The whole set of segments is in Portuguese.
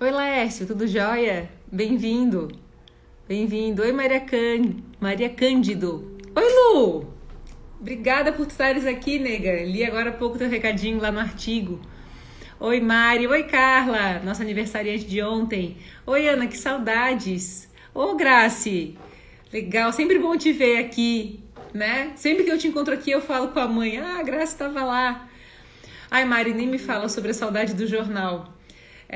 Oi, Laércio, tudo jóia? Bem-vindo. Bem-vindo. Oi, Maria. Maria Cândido. Oi, Lu. Obrigada por estares aqui, nega. Li agora há pouco teu recadinho lá no artigo. Oi, Mari. Oi, Carla, nossa aniversariante de ontem. Oi, Ana, que saudades. Ô, Grace. Legal, sempre bom te ver aqui, né? Sempre que eu te encontro aqui, eu falo com a mãe. Ah, a Grace estava lá. Ai, Mari, nem me fala sobre a saudade do jornal.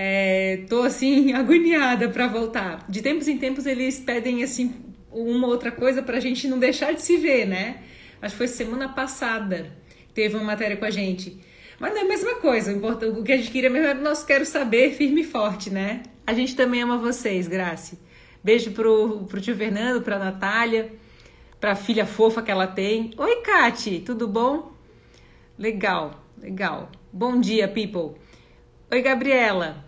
É, tô assim agoniada para voltar. De tempos em tempos eles pedem assim uma outra coisa para a gente não deixar de se ver, né? Acho que foi semana passada teve uma matéria com a gente. Mas não é a mesma coisa. O que a gente queria mesmo era o nosso quero saber firme e forte, né? A gente também ama vocês, Grace. Beijo pro, pro tio Fernando, pra Natália, pra filha fofa que ela tem. Oi, Kati, tudo bom? Legal, legal. Bom dia, people. Oi, Gabriela.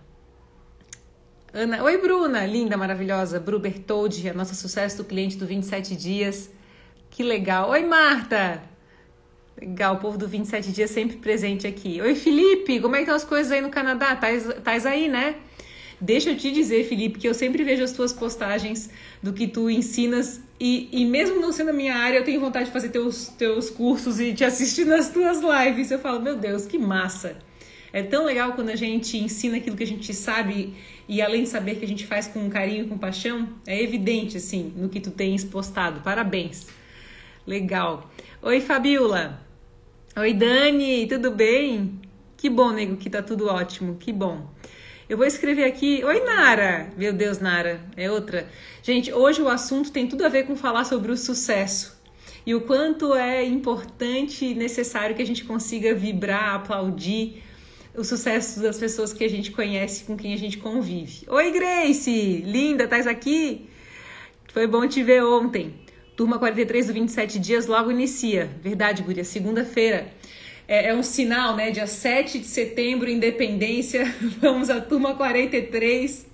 Ana, oi Bruna, linda, maravilhosa, Bru Bertoldi, a nossa sucesso do cliente do 27 dias. Que legal. Oi Marta. Legal, o povo do 27 dias sempre presente aqui. Oi Felipe, como é que estão as coisas aí no Canadá? Tais, aí, né? Deixa eu te dizer, Felipe, que eu sempre vejo as tuas postagens do que tu ensinas e, e mesmo não sendo a minha área, eu tenho vontade de fazer teus, teus cursos e te assistir nas tuas lives. Eu falo, meu Deus, que massa! É tão legal quando a gente ensina aquilo que a gente sabe e além de saber que a gente faz com carinho e com paixão, é evidente assim no que tu tens postado. Parabéns. Legal. Oi, Fabiola. Oi, Dani, tudo bem? Que bom, nego, que tá tudo ótimo. Que bom. Eu vou escrever aqui. Oi, Nara. Meu Deus, Nara, é outra. Gente, hoje o assunto tem tudo a ver com falar sobre o sucesso e o quanto é importante e necessário que a gente consiga vibrar, aplaudir o sucesso das pessoas que a gente conhece, com quem a gente convive. Oi, Grace! Linda, estás aqui? Foi bom te ver ontem. Turma 43 do 27 dias logo inicia. Verdade, Guria, segunda-feira. É, é, um sinal, né? Dia 7 de setembro, independência. Vamos à turma 43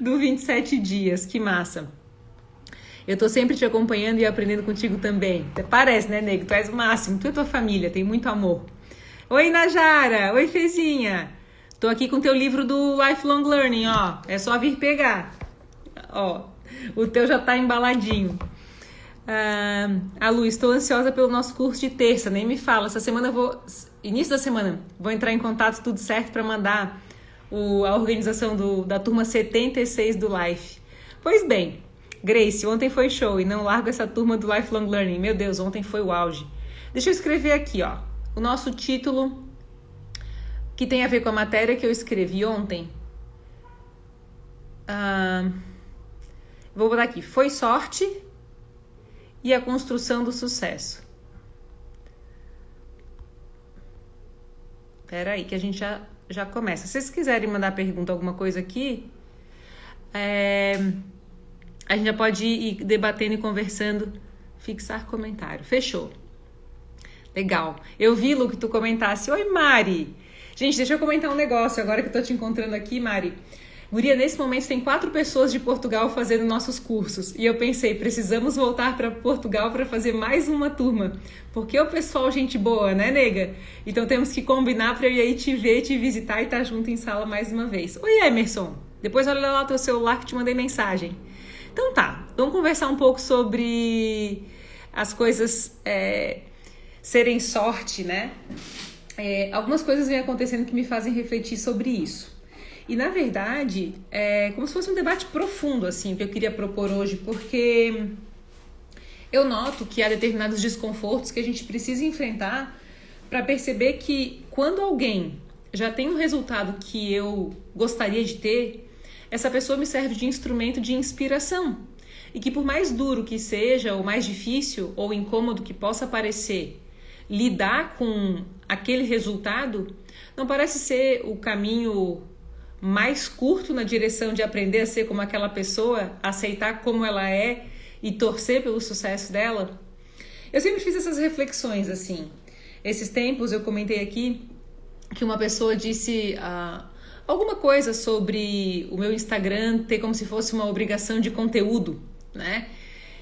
do 27 dias. Que massa. Eu tô sempre te acompanhando e aprendendo contigo também. Parece, né, nego? Tu és o máximo. Tu e tua família, tem muito amor. Oi, Najara! Oi, Fezinha! Tô aqui com teu livro do Lifelong Learning, ó. É só vir pegar. Ó, o teu já tá embaladinho. A Lu, estou ansiosa pelo nosso curso de terça, nem me fala. Essa semana eu vou. Início da semana, vou entrar em contato tudo certo para mandar o, a organização do, da turma 76 do Life. Pois bem, Grace, ontem foi show e não largo essa turma do Lifelong Learning. Meu Deus, ontem foi o auge. Deixa eu escrever aqui, ó o nosso título, que tem a ver com a matéria que eu escrevi ontem. Ah, vou botar aqui: Foi sorte e a construção do sucesso. Espera aí, que a gente já, já começa. Se vocês quiserem mandar pergunta, alguma coisa aqui, é, a gente já pode ir debatendo e conversando, fixar comentário. Fechou. Legal. Eu vi, Lu, que tu comentasse. Oi, Mari. Gente, deixa eu comentar um negócio agora que eu tô te encontrando aqui, Mari. Guria, nesse momento tem quatro pessoas de Portugal fazendo nossos cursos. E eu pensei, precisamos voltar para Portugal para fazer mais uma turma. Porque o pessoal, gente boa, né, nega? Então temos que combinar para eu ir aí te ver, te visitar e estar tá junto em sala mais uma vez. Oi, Emerson. Depois olha lá o teu celular que te mandei mensagem. Então tá, vamos conversar um pouco sobre as coisas. É serem sorte, né? É, algumas coisas vêm acontecendo que me fazem refletir sobre isso. E na verdade, é como se fosse um debate profundo, assim, que eu queria propor hoje, porque eu noto que há determinados desconfortos que a gente precisa enfrentar para perceber que quando alguém já tem um resultado que eu gostaria de ter, essa pessoa me serve de instrumento de inspiração. E que por mais duro que seja, ou mais difícil ou incômodo que possa parecer, lidar com aquele resultado não parece ser o caminho mais curto na direção de aprender a ser como aquela pessoa, aceitar como ela é e torcer pelo sucesso dela? Eu sempre fiz essas reflexões assim. Esses tempos eu comentei aqui que uma pessoa disse uh, alguma coisa sobre o meu Instagram ter como se fosse uma obrigação de conteúdo, né?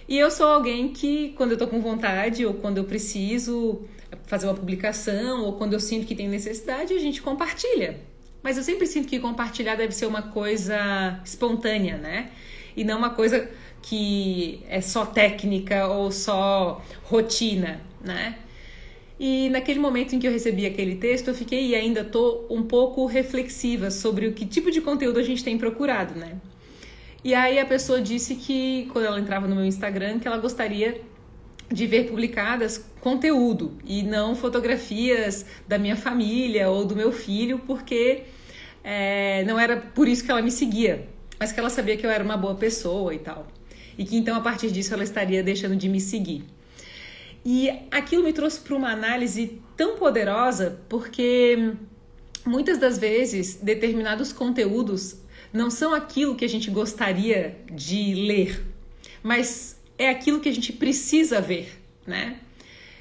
E eu sou alguém que, quando eu tô com vontade ou quando eu preciso, fazer uma publicação ou quando eu sinto que tem necessidade, a gente compartilha. Mas eu sempre sinto que compartilhar deve ser uma coisa espontânea, né? E não uma coisa que é só técnica ou só rotina, né? E naquele momento em que eu recebi aquele texto, eu fiquei e ainda tô um pouco reflexiva sobre o que tipo de conteúdo a gente tem procurado, né? E aí a pessoa disse que quando ela entrava no meu Instagram, que ela gostaria de ver publicadas conteúdo e não fotografias da minha família ou do meu filho, porque é, não era por isso que ela me seguia, mas que ela sabia que eu era uma boa pessoa e tal. E que então a partir disso ela estaria deixando de me seguir. E aquilo me trouxe para uma análise tão poderosa, porque muitas das vezes determinados conteúdos não são aquilo que a gente gostaria de ler, mas é aquilo que a gente precisa ver, né?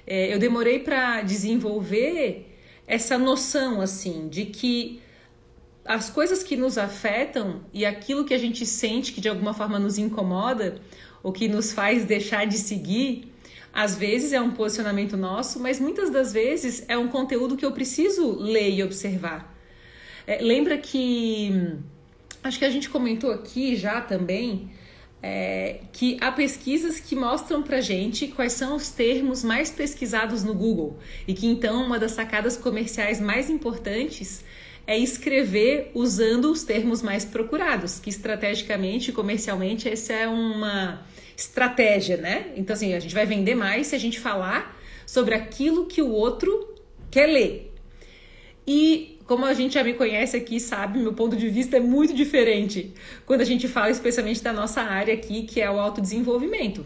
É, eu demorei para desenvolver essa noção assim de que as coisas que nos afetam e aquilo que a gente sente que de alguma forma nos incomoda ou que nos faz deixar de seguir às vezes é um posicionamento nosso, mas muitas das vezes é um conteúdo que eu preciso ler e observar. É, lembra que acho que a gente comentou aqui já também é, que há pesquisas que mostram pra gente quais são os termos mais pesquisados no Google e que então uma das sacadas comerciais mais importantes é escrever usando os termos mais procurados, que estrategicamente e comercialmente essa é uma estratégia, né? Então, assim, a gente vai vender mais se a gente falar sobre aquilo que o outro quer ler. E como a gente já me conhece aqui, sabe, meu ponto de vista é muito diferente quando a gente fala especialmente da nossa área aqui, que é o autodesenvolvimento.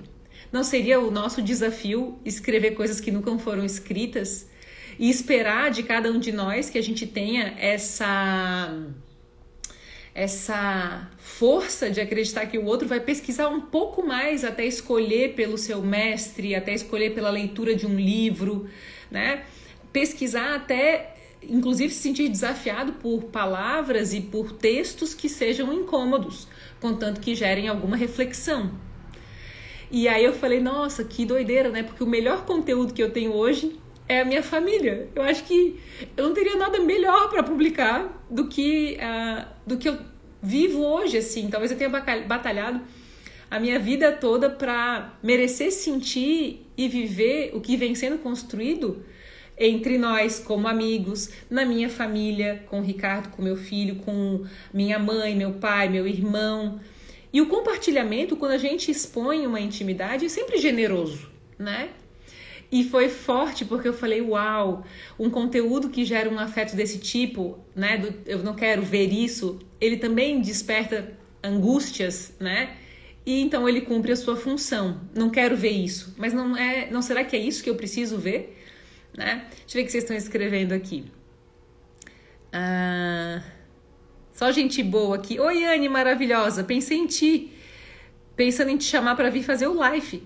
Não seria o nosso desafio escrever coisas que nunca foram escritas e esperar de cada um de nós que a gente tenha essa essa força de acreditar que o outro vai pesquisar um pouco mais até escolher pelo seu mestre, até escolher pela leitura de um livro, né? Pesquisar até inclusive se sentir desafiado por palavras e por textos que sejam incômodos, contanto que gerem alguma reflexão. E aí eu falei, nossa, que doideira, né? Porque o melhor conteúdo que eu tenho hoje é a minha família. Eu acho que eu não teria nada melhor para publicar do que uh, do que eu vivo hoje assim. Talvez eu tenha batalhado a minha vida toda para merecer sentir e viver o que vem sendo construído entre nós como amigos, na minha família, com o Ricardo, com meu filho, com minha mãe, meu pai, meu irmão. E o compartilhamento, quando a gente expõe uma intimidade, é sempre generoso, né? E foi forte porque eu falei, uau, um conteúdo que gera um afeto desse tipo, né? Do, eu não quero ver isso, ele também desperta angústias, né? E então ele cumpre a sua função. Não quero ver isso, mas não é, não será que é isso que eu preciso ver, né? Deixa eu ver o que vocês estão escrevendo aqui. Ah, só gente boa aqui. Oi, Anne, maravilhosa. Pensei em ti, pensando em te chamar para vir fazer o live.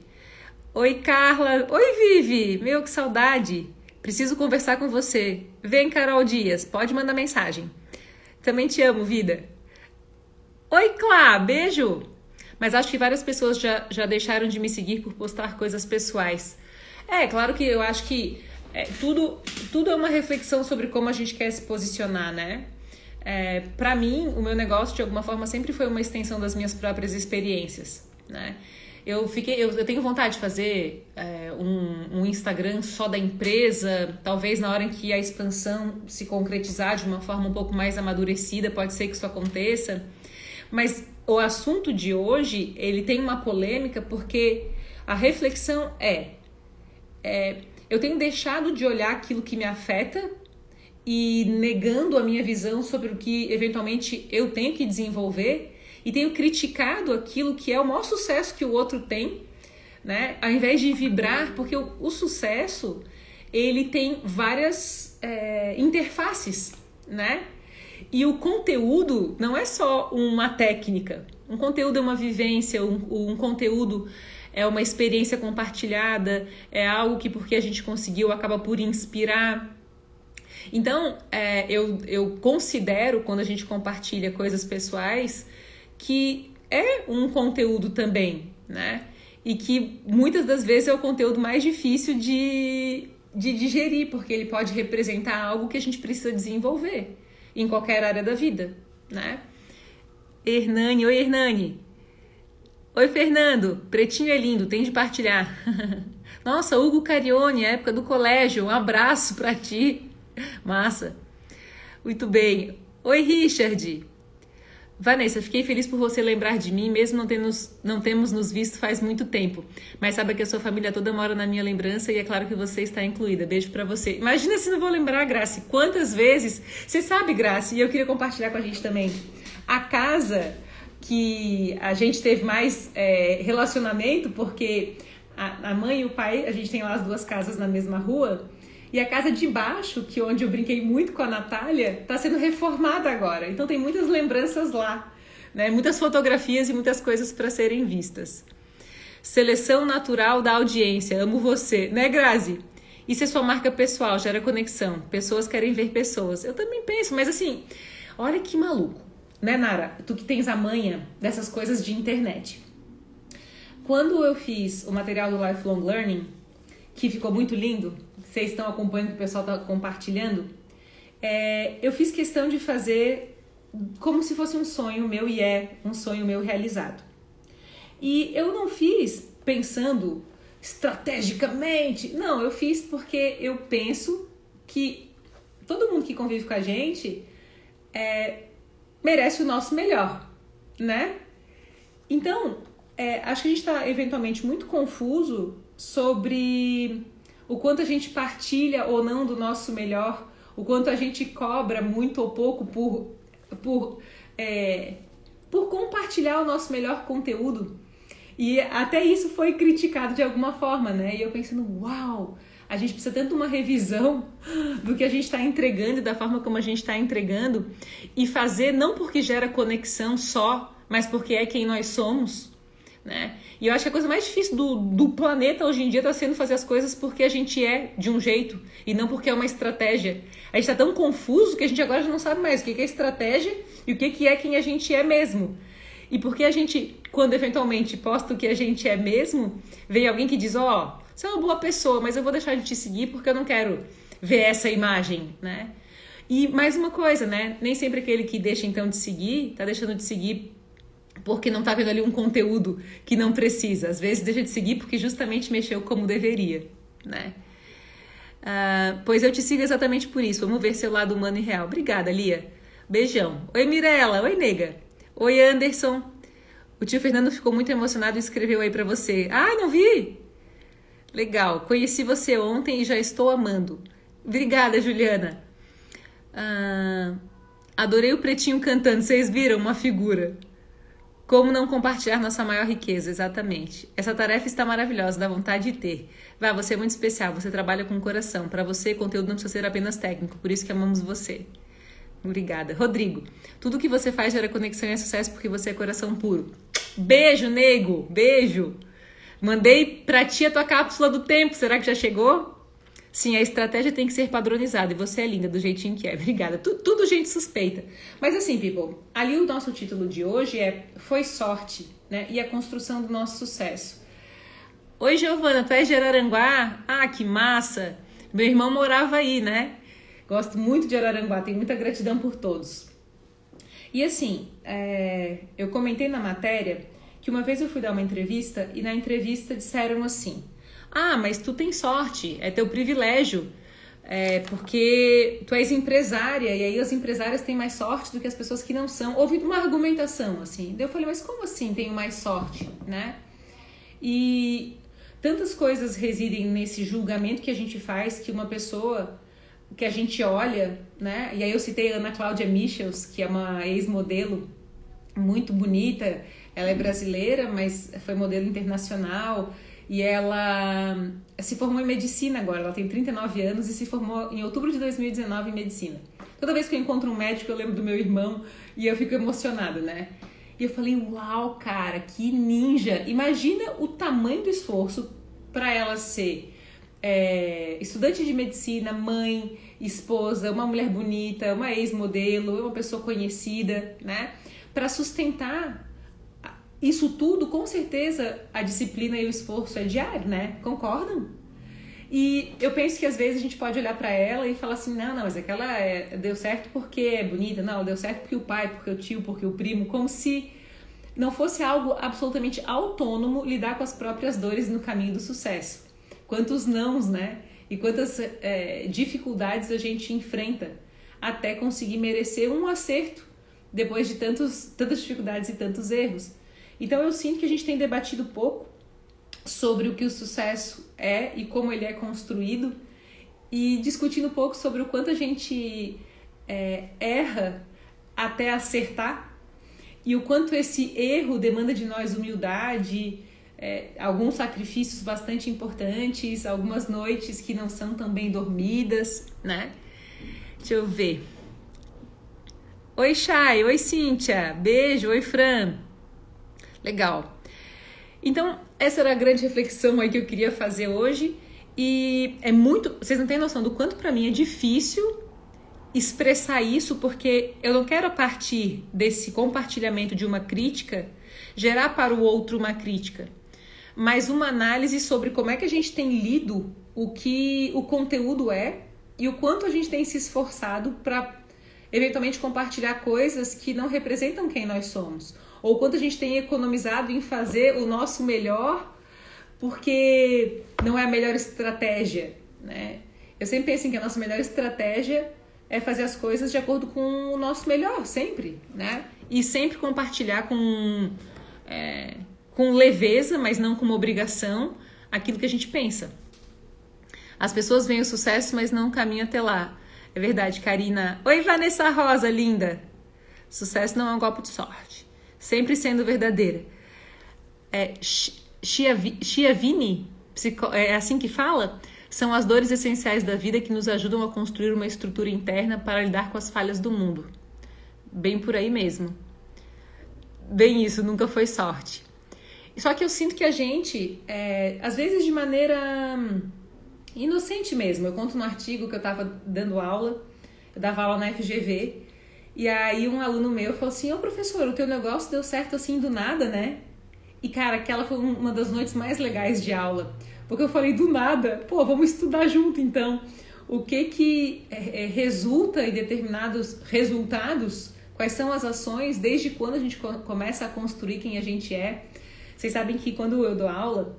Oi, Carla. Oi, Vivi. Meu, que saudade. Preciso conversar com você. Vem, Carol Dias. Pode mandar mensagem. Também te amo, vida. Oi, Clá. Beijo. Mas acho que várias pessoas já, já deixaram de me seguir por postar coisas pessoais. É, claro que eu acho que é, tudo, tudo é uma reflexão sobre como a gente quer se posicionar, né? É, para mim, o meu negócio, de alguma forma, sempre foi uma extensão das minhas próprias experiências, né? Eu fiquei, eu, eu tenho vontade de fazer é, um, um, Instagram só da empresa, talvez na hora em que a expansão se concretizar de uma forma um pouco mais amadurecida, pode ser que isso aconteça. Mas o assunto de hoje ele tem uma polêmica porque a reflexão é, é eu tenho deixado de olhar aquilo que me afeta e negando a minha visão sobre o que eventualmente eu tenho que desenvolver e tenho criticado aquilo que é o maior sucesso que o outro tem, né? Ao invés de vibrar, porque o, o sucesso ele tem várias é, interfaces, né? E o conteúdo não é só uma técnica. Um conteúdo é uma vivência, um, um conteúdo é uma experiência compartilhada, é algo que porque a gente conseguiu acaba por inspirar. Então, é, eu, eu considero quando a gente compartilha coisas pessoais que é um conteúdo também, né? E que muitas das vezes é o conteúdo mais difícil de, de digerir, porque ele pode representar algo que a gente precisa desenvolver, em qualquer área da vida, né? Hernani, oi Hernani. Oi Fernando, pretinho é lindo, tem de partilhar. Nossa, Hugo Carione, época do colégio, um abraço para ti. Massa. Muito bem. Oi Richard. Vanessa, fiquei feliz por você lembrar de mim, mesmo não, termos, não temos nos visto faz muito tempo. Mas sabe que a sua família toda mora na minha lembrança e é claro que você está incluída. Beijo para você. Imagina se não vou lembrar, Grace. Quantas vezes. Você sabe, Grace, e eu queria compartilhar com a gente também. A casa que a gente teve mais é, relacionamento, porque a, a mãe e o pai, a gente tem lá as duas casas na mesma rua. E a casa de baixo, que onde eu brinquei muito com a Natália, está sendo reformada agora. Então tem muitas lembranças lá, né? Muitas fotografias e muitas coisas para serem vistas. Seleção natural da audiência. Amo você, né, Grazi? Isso é sua marca pessoal, gera conexão. Pessoas querem ver pessoas. Eu também penso, mas assim, olha que maluco, né, Nara? Tu que tens a manha dessas coisas de internet. Quando eu fiz o material do Lifelong Learning, que ficou muito lindo, vocês estão acompanhando, o pessoal está compartilhando, é, eu fiz questão de fazer como se fosse um sonho meu e é um sonho meu realizado. E eu não fiz pensando estrategicamente, não, eu fiz porque eu penso que todo mundo que convive com a gente é, merece o nosso melhor, né? Então, é, acho que a gente está eventualmente muito confuso sobre o quanto a gente partilha ou não do nosso melhor, o quanto a gente cobra muito ou pouco por, por, é, por compartilhar o nosso melhor conteúdo. E até isso foi criticado de alguma forma, né? E eu pensando, uau, a gente precisa tanto uma revisão do que a gente está entregando e da forma como a gente está entregando e fazer não porque gera conexão só, mas porque é quem nós somos né? E eu acho que a coisa mais difícil do, do planeta hoje em dia está sendo fazer as coisas porque a gente é de um jeito e não porque é uma estratégia. A gente está tão confuso que a gente agora já não sabe mais o que é estratégia e o que é quem a gente é mesmo. E porque a gente, quando eventualmente posta o que a gente é mesmo, vem alguém que diz: Ó, oh, você é uma boa pessoa, mas eu vou deixar de te seguir porque eu não quero ver essa imagem, né? E mais uma coisa, né? Nem sempre aquele que deixa então de seguir, tá deixando de seguir porque não está vendo ali um conteúdo que não precisa. Às vezes deixa de seguir porque justamente mexeu como deveria, né? Uh, pois eu te sigo exatamente por isso. Vamos ver seu lado humano e real. Obrigada, Lia. Beijão. Oi, Mirella. Oi, nega. Oi, Anderson. O tio Fernando ficou muito emocionado e escreveu aí para você. Ah, não vi? Legal. Conheci você ontem e já estou amando. Obrigada, Juliana. Uh, adorei o pretinho cantando. Vocês viram? Uma figura. Como não compartilhar nossa maior riqueza? Exatamente. Essa tarefa está maravilhosa, dá vontade de ter. Vá, você é muito especial, você trabalha com o coração. Para você, conteúdo não precisa ser apenas técnico, por isso que amamos você. Obrigada. Rodrigo, tudo que você faz gera conexão e é sucesso porque você é coração puro. Beijo, nego. Beijo. Mandei pra ti a tua cápsula do tempo. Será que já chegou? Sim, a estratégia tem que ser padronizada e você é linda do jeitinho que é. Obrigada. Tudo, tudo gente suspeita. Mas assim, people, ali o nosso título de hoje é Foi sorte, né? E a construção do nosso sucesso. Oi, Giovana, tu és de Araranguá? Ah, que massa! Meu irmão morava aí, né? Gosto muito de Araranguá, tenho muita gratidão por todos. E assim, é, eu comentei na matéria que uma vez eu fui dar uma entrevista e na entrevista disseram assim: ah, mas tu tem sorte, é teu privilégio. É, porque tu és empresária e aí as empresárias têm mais sorte do que as pessoas que não são. Houve uma argumentação assim. Daí eu falei, mas como assim tenho mais sorte, né? E tantas coisas residem nesse julgamento que a gente faz que uma pessoa que a gente olha, né? E aí eu citei a Ana Cláudia Michels, que é uma ex-modelo muito bonita. Ela é brasileira, mas foi modelo internacional e ela se formou em medicina agora, ela tem 39 anos e se formou em outubro de 2019 em medicina. Toda vez que eu encontro um médico, eu lembro do meu irmão e eu fico emocionada, né? E eu falei, uau, cara, que ninja! Imagina o tamanho do esforço para ela ser é, estudante de medicina, mãe, esposa, uma mulher bonita, uma ex-modelo, uma pessoa conhecida, né? Para sustentar isso tudo, com certeza, a disciplina e o esforço é diário, né? Concordam? E eu penso que às vezes a gente pode olhar para ela e falar assim: não, não, mas aquela é, deu certo porque é bonita, não, deu certo porque o pai, porque o tio, porque o primo, como se não fosse algo absolutamente autônomo lidar com as próprias dores no caminho do sucesso. Quantos nãos, né? E quantas é, dificuldades a gente enfrenta até conseguir merecer um acerto depois de tantos, tantas dificuldades e tantos erros. Então eu sinto que a gente tem debatido pouco sobre o que o sucesso é e como ele é construído e discutindo pouco sobre o quanto a gente é, erra até acertar e o quanto esse erro demanda de nós humildade, é, alguns sacrifícios bastante importantes, algumas noites que não são tão bem dormidas, né? Deixa eu ver. Oi, Chay. Oi, Cíntia. Beijo. Oi, Fran. Legal. Então, essa era a grande reflexão aí que eu queria fazer hoje. E é muito. Vocês não têm noção do quanto para mim é difícil expressar isso, porque eu não quero, a partir desse compartilhamento de uma crítica, gerar para o outro uma crítica, mas uma análise sobre como é que a gente tem lido o que o conteúdo é e o quanto a gente tem se esforçado para eventualmente compartilhar coisas que não representam quem nós somos, ou quanto a gente tem economizado em fazer o nosso melhor porque não é a melhor estratégia, né? Eu sempre penso que a nossa melhor estratégia é fazer as coisas de acordo com o nosso melhor, sempre, né? E sempre compartilhar com, é, com leveza, mas não como obrigação, aquilo que a gente pensa. As pessoas veem o sucesso, mas não caminham até lá. É verdade, Karina. Oi, Vanessa Rosa, linda. Sucesso não é um golpe de sorte. Sempre sendo verdadeira. É, Chiavini, é assim que fala? São as dores essenciais da vida que nos ajudam a construir uma estrutura interna para lidar com as falhas do mundo. Bem por aí mesmo. Bem isso, nunca foi sorte. Só que eu sinto que a gente, é, às vezes de maneira inocente mesmo. Eu conto no artigo que eu estava dando aula, eu dava aula na FGV, e aí um aluno meu falou assim: Ô professor, o teu negócio deu certo assim do nada, né? E cara, aquela foi uma das noites mais legais de aula, porque eu falei do nada, pô, vamos estudar junto então. O que que é, é, resulta em determinados resultados? Quais são as ações desde quando a gente começa a construir quem a gente é? Vocês sabem que quando eu dou aula,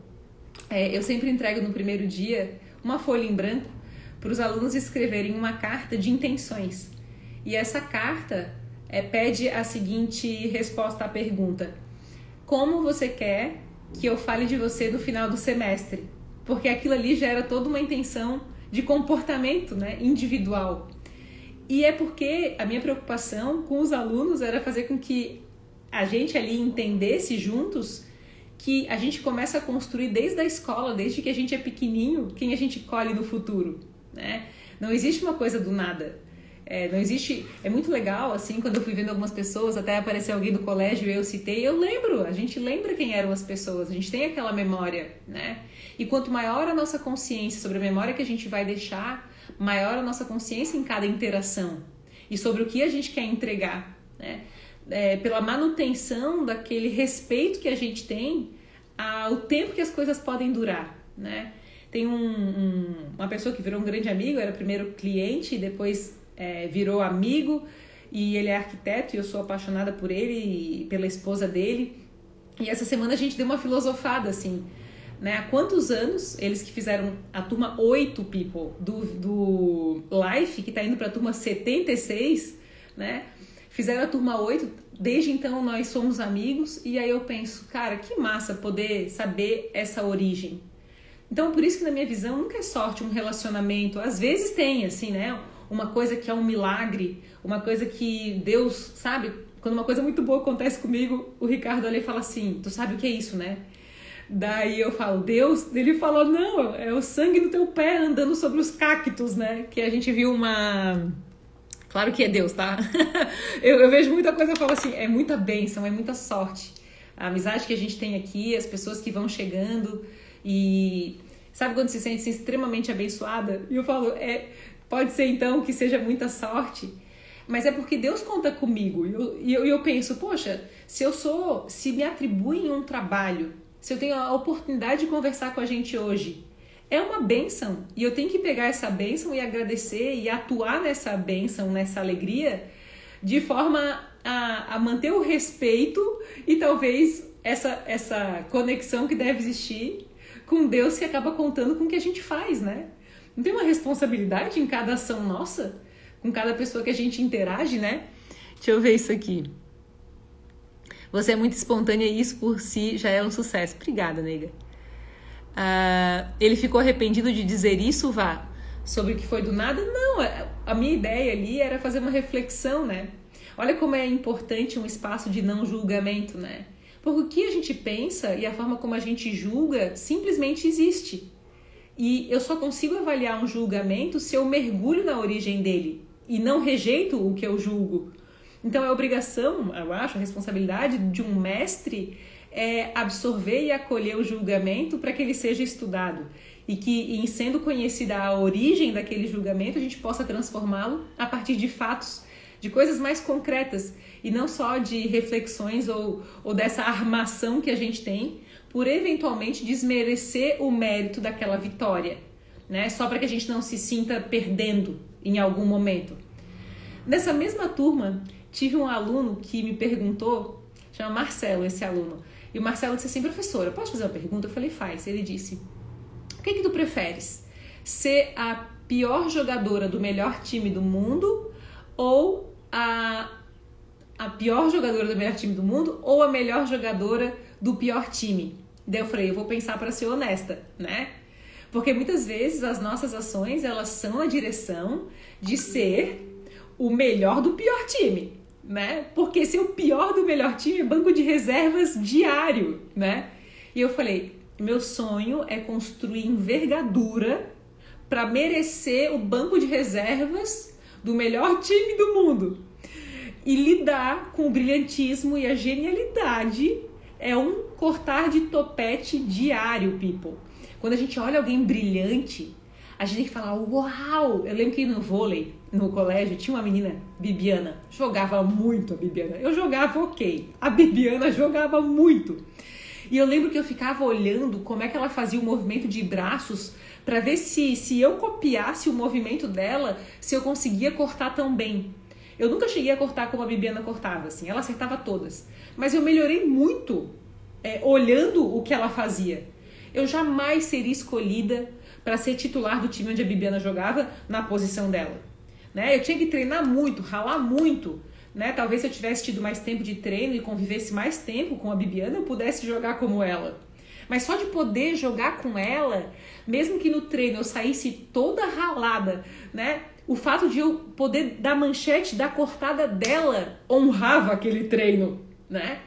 é, eu sempre entrego no primeiro dia uma folha em branco para os alunos escreverem uma carta de intenções. E essa carta é, pede a seguinte resposta à pergunta: Como você quer que eu fale de você no final do semestre? Porque aquilo ali gera toda uma intenção de comportamento né, individual. E é porque a minha preocupação com os alunos era fazer com que a gente ali entendesse juntos que a gente começa a construir desde a escola, desde que a gente é pequenininho, quem a gente colhe no futuro, né? Não existe uma coisa do nada. É, não existe. É muito legal, assim, quando eu fui vendo algumas pessoas, até apareceu alguém do colégio e eu citei, eu lembro, a gente lembra quem eram as pessoas, a gente tem aquela memória, né? E quanto maior a nossa consciência sobre a memória que a gente vai deixar, maior a nossa consciência em cada interação e sobre o que a gente quer entregar, né? é, pela manutenção daquele respeito que a gente tem ao tempo que as coisas podem durar, né? Tem um, um, uma pessoa que virou um grande amigo, era primeiro cliente, depois é, virou amigo e ele é arquiteto e eu sou apaixonada por ele e pela esposa dele. E essa semana a gente deu uma filosofada assim, né? Há quantos anos eles que fizeram a turma 8 people do, do Life, que está indo para a turma 76, né? Fizeram a turma 8, desde então nós somos amigos, e aí eu penso, cara, que massa poder saber essa origem. Então, por isso que na minha visão nunca é sorte um relacionamento. Às vezes tem, assim, né? Uma coisa que é um milagre, uma coisa que Deus, sabe? Quando uma coisa muito boa acontece comigo, o Ricardo ali fala assim: Tu sabe o que é isso, né? Daí eu falo, Deus, ele falou, não, é o sangue no teu pé andando sobre os cactos, né? Que a gente viu uma Claro que é Deus, tá? eu, eu, vejo muita coisa e falo assim, é muita bênção, é muita sorte. A amizade que a gente tem aqui, as pessoas que vão chegando e sabe quando se sente assim, extremamente abençoada? E eu falo, é, pode ser então que seja muita sorte, mas é porque Deus conta comigo. E eu, e eu, eu penso, poxa, se eu sou, se me atribuem um trabalho, se eu tenho a oportunidade de conversar com a gente hoje, é uma benção. E eu tenho que pegar essa benção e agradecer e atuar nessa benção, nessa alegria, de forma a, a manter o respeito e talvez essa, essa conexão que deve existir com Deus que acaba contando com o que a gente faz, né? Não tem uma responsabilidade em cada ação nossa, com cada pessoa que a gente interage, né? Deixa eu ver isso aqui. Você é muito espontânea e isso por si já é um sucesso. Obrigada, nega. Uh, ele ficou arrependido de dizer isso, Vá? Sobre o que foi do nada? Não, é, a minha ideia ali era fazer uma reflexão, né? Olha como é importante um espaço de não julgamento, né? Porque o que a gente pensa e a forma como a gente julga simplesmente existe. E eu só consigo avaliar um julgamento se eu mergulho na origem dele e não rejeito o que eu julgo. Então é obrigação, eu acho, a responsabilidade de um mestre é absorver e acolher o julgamento para que ele seja estudado e que, em sendo conhecida a origem daquele julgamento, a gente possa transformá-lo a partir de fatos, de coisas mais concretas e não só de reflexões ou, ou dessa armação que a gente tem por eventualmente desmerecer o mérito daquela vitória, né? Só para que a gente não se sinta perdendo em algum momento. Nessa mesma turma, tive um aluno que me perguntou, chama Marcelo esse aluno, e o Marcelo disse assim, professora, posso fazer uma pergunta? Eu falei, faz. Ele disse, o que, que tu preferes? Ser a pior jogadora do melhor time do mundo ou a, a pior jogadora do melhor time do mundo ou a melhor jogadora do pior time? Daí eu falei, eu vou pensar para ser honesta, né? Porque muitas vezes as nossas ações, elas são a direção de ser o melhor do pior time né? Porque ser o pior do melhor time é banco de reservas diário, né? E eu falei, meu sonho é construir envergadura para merecer o banco de reservas do melhor time do mundo. E lidar com o brilhantismo e a genialidade é um cortar de topete diário, people. Quando a gente olha alguém brilhante, a gente tem que falar, uau! Eu lembro que no vôlei, no colégio, tinha uma menina, Bibiana, jogava muito a Bibiana. Eu jogava ok, a Bibiana jogava muito. E eu lembro que eu ficava olhando como é que ela fazia o movimento de braços para ver se, se eu copiasse o movimento dela, se eu conseguia cortar tão bem. Eu nunca cheguei a cortar como a Bibiana cortava, assim, ela acertava todas. Mas eu melhorei muito é, olhando o que ela fazia. Eu jamais seria escolhida para ser titular do time onde a Bibiana jogava na posição dela. Né? Eu tinha que treinar muito, ralar muito. Né? Talvez se eu tivesse tido mais tempo de treino e convivesse mais tempo com a Bibiana, eu pudesse jogar como ela. Mas só de poder jogar com ela, mesmo que no treino eu saísse toda ralada, né? O fato de eu poder dar manchete, dar cortada dela, honrava aquele treino, né?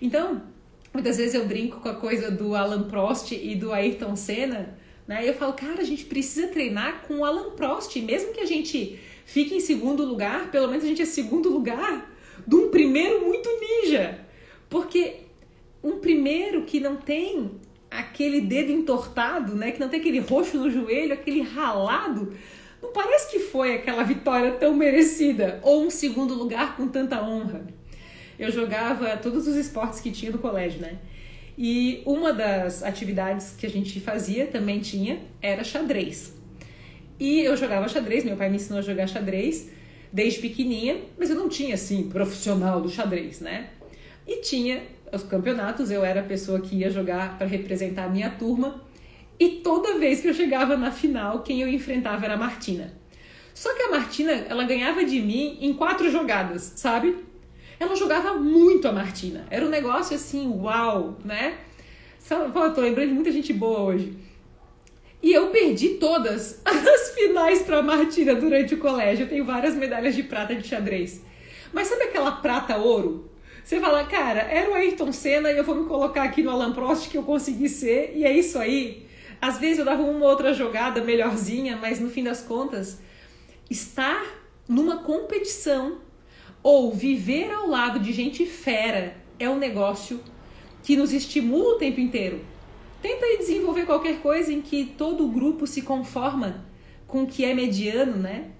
Então, muitas vezes eu brinco com a coisa do Alan Prost e do Ayrton Senna, né? Eu falo, cara, a gente precisa treinar com o Alan Prost, mesmo que a gente fique em segundo lugar, pelo menos a gente é segundo lugar de um primeiro muito ninja. Porque um primeiro que não tem aquele dedo entortado, né, que não tem aquele roxo no joelho, aquele ralado, não parece que foi aquela vitória tão merecida ou um segundo lugar com tanta honra. Eu jogava todos os esportes que tinha no colégio, né? E uma das atividades que a gente fazia, também tinha, era xadrez. E eu jogava xadrez, meu pai me ensinou a jogar xadrez desde pequenininha, mas eu não tinha, assim, profissional do xadrez, né? E tinha os campeonatos, eu era a pessoa que ia jogar para representar a minha turma, e toda vez que eu chegava na final, quem eu enfrentava era a Martina. Só que a Martina, ela ganhava de mim em quatro jogadas, sabe? Ela jogava muito a Martina. Era um negócio assim, uau, né? Eu tô lembrando de muita gente boa hoje. E eu perdi todas as finais pra Martina durante o colégio. Eu tenho várias medalhas de prata de xadrez. Mas sabe aquela prata ouro? Você fala, cara, era o Ayrton Senna e eu vou me colocar aqui no Alan Prost que eu consegui ser, e é isso aí. Às vezes eu dava uma outra jogada melhorzinha, mas no fim das contas, estar numa competição ou viver ao lado de gente fera é um negócio que nos estimula o tempo inteiro. Tenta desenvolver qualquer coisa em que todo o grupo se conforma com o que é mediano, né?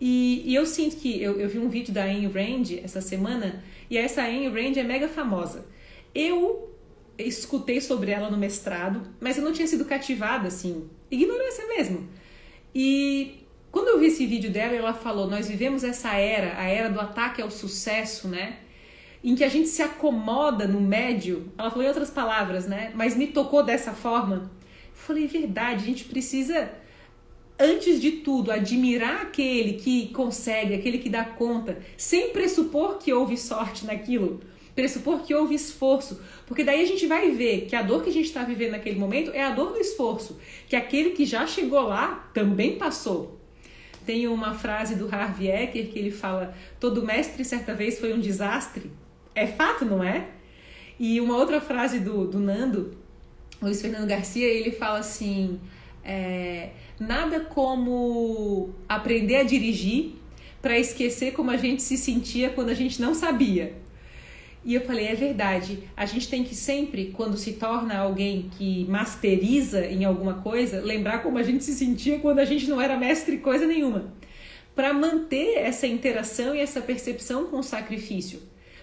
E, e eu sinto que eu, eu, vi um vídeo da Ayn Rand essa semana e essa Ayn Rand é mega famosa. Eu escutei sobre ela no mestrado, mas eu não tinha sido cativada, assim, ignorância mesmo. E quando eu vi esse vídeo dela, ela falou: Nós vivemos essa era, a era do ataque ao sucesso, né? Em que a gente se acomoda no médio. Ela falou em outras palavras, né? Mas me tocou dessa forma. Eu falei: Verdade, a gente precisa, antes de tudo, admirar aquele que consegue, aquele que dá conta, sem pressupor que houve sorte naquilo pressupor que houve esforço, porque daí a gente vai ver que a dor que a gente está vivendo naquele momento é a dor do esforço, que aquele que já chegou lá também passou. Tem uma frase do Harvey Ecker que ele fala: todo mestre certa vez foi um desastre. É fato, não é? E uma outra frase do, do Nando, Luiz Fernando Garcia, ele fala assim: é, nada como aprender a dirigir para esquecer como a gente se sentia quando a gente não sabia. E eu falei, é verdade. A gente tem que sempre, quando se torna alguém que masteriza em alguma coisa, lembrar como a gente se sentia quando a gente não era mestre coisa nenhuma. Para manter essa interação e essa percepção com o sacrifício.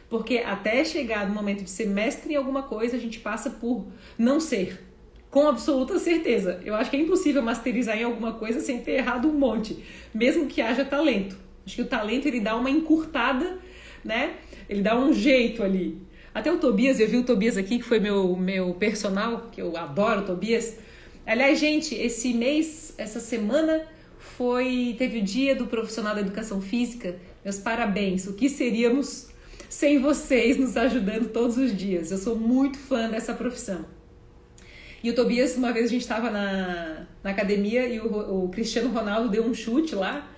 Porque até chegar no momento de ser mestre em alguma coisa, a gente passa por não ser. Com absoluta certeza. Eu acho que é impossível masterizar em alguma coisa sem ter errado um monte, mesmo que haja talento. Acho que o talento ele dá uma encurtada, né? Ele dá um jeito ali. Até o Tobias, eu vi o Tobias aqui, que foi meu, meu personal, que eu adoro o Tobias. Aliás, gente, esse mês, essa semana, foi teve o dia do profissional da educação física. Meus parabéns. O que seríamos sem vocês nos ajudando todos os dias? Eu sou muito fã dessa profissão. E o Tobias, uma vez a gente estava na, na academia e o, o Cristiano Ronaldo deu um chute lá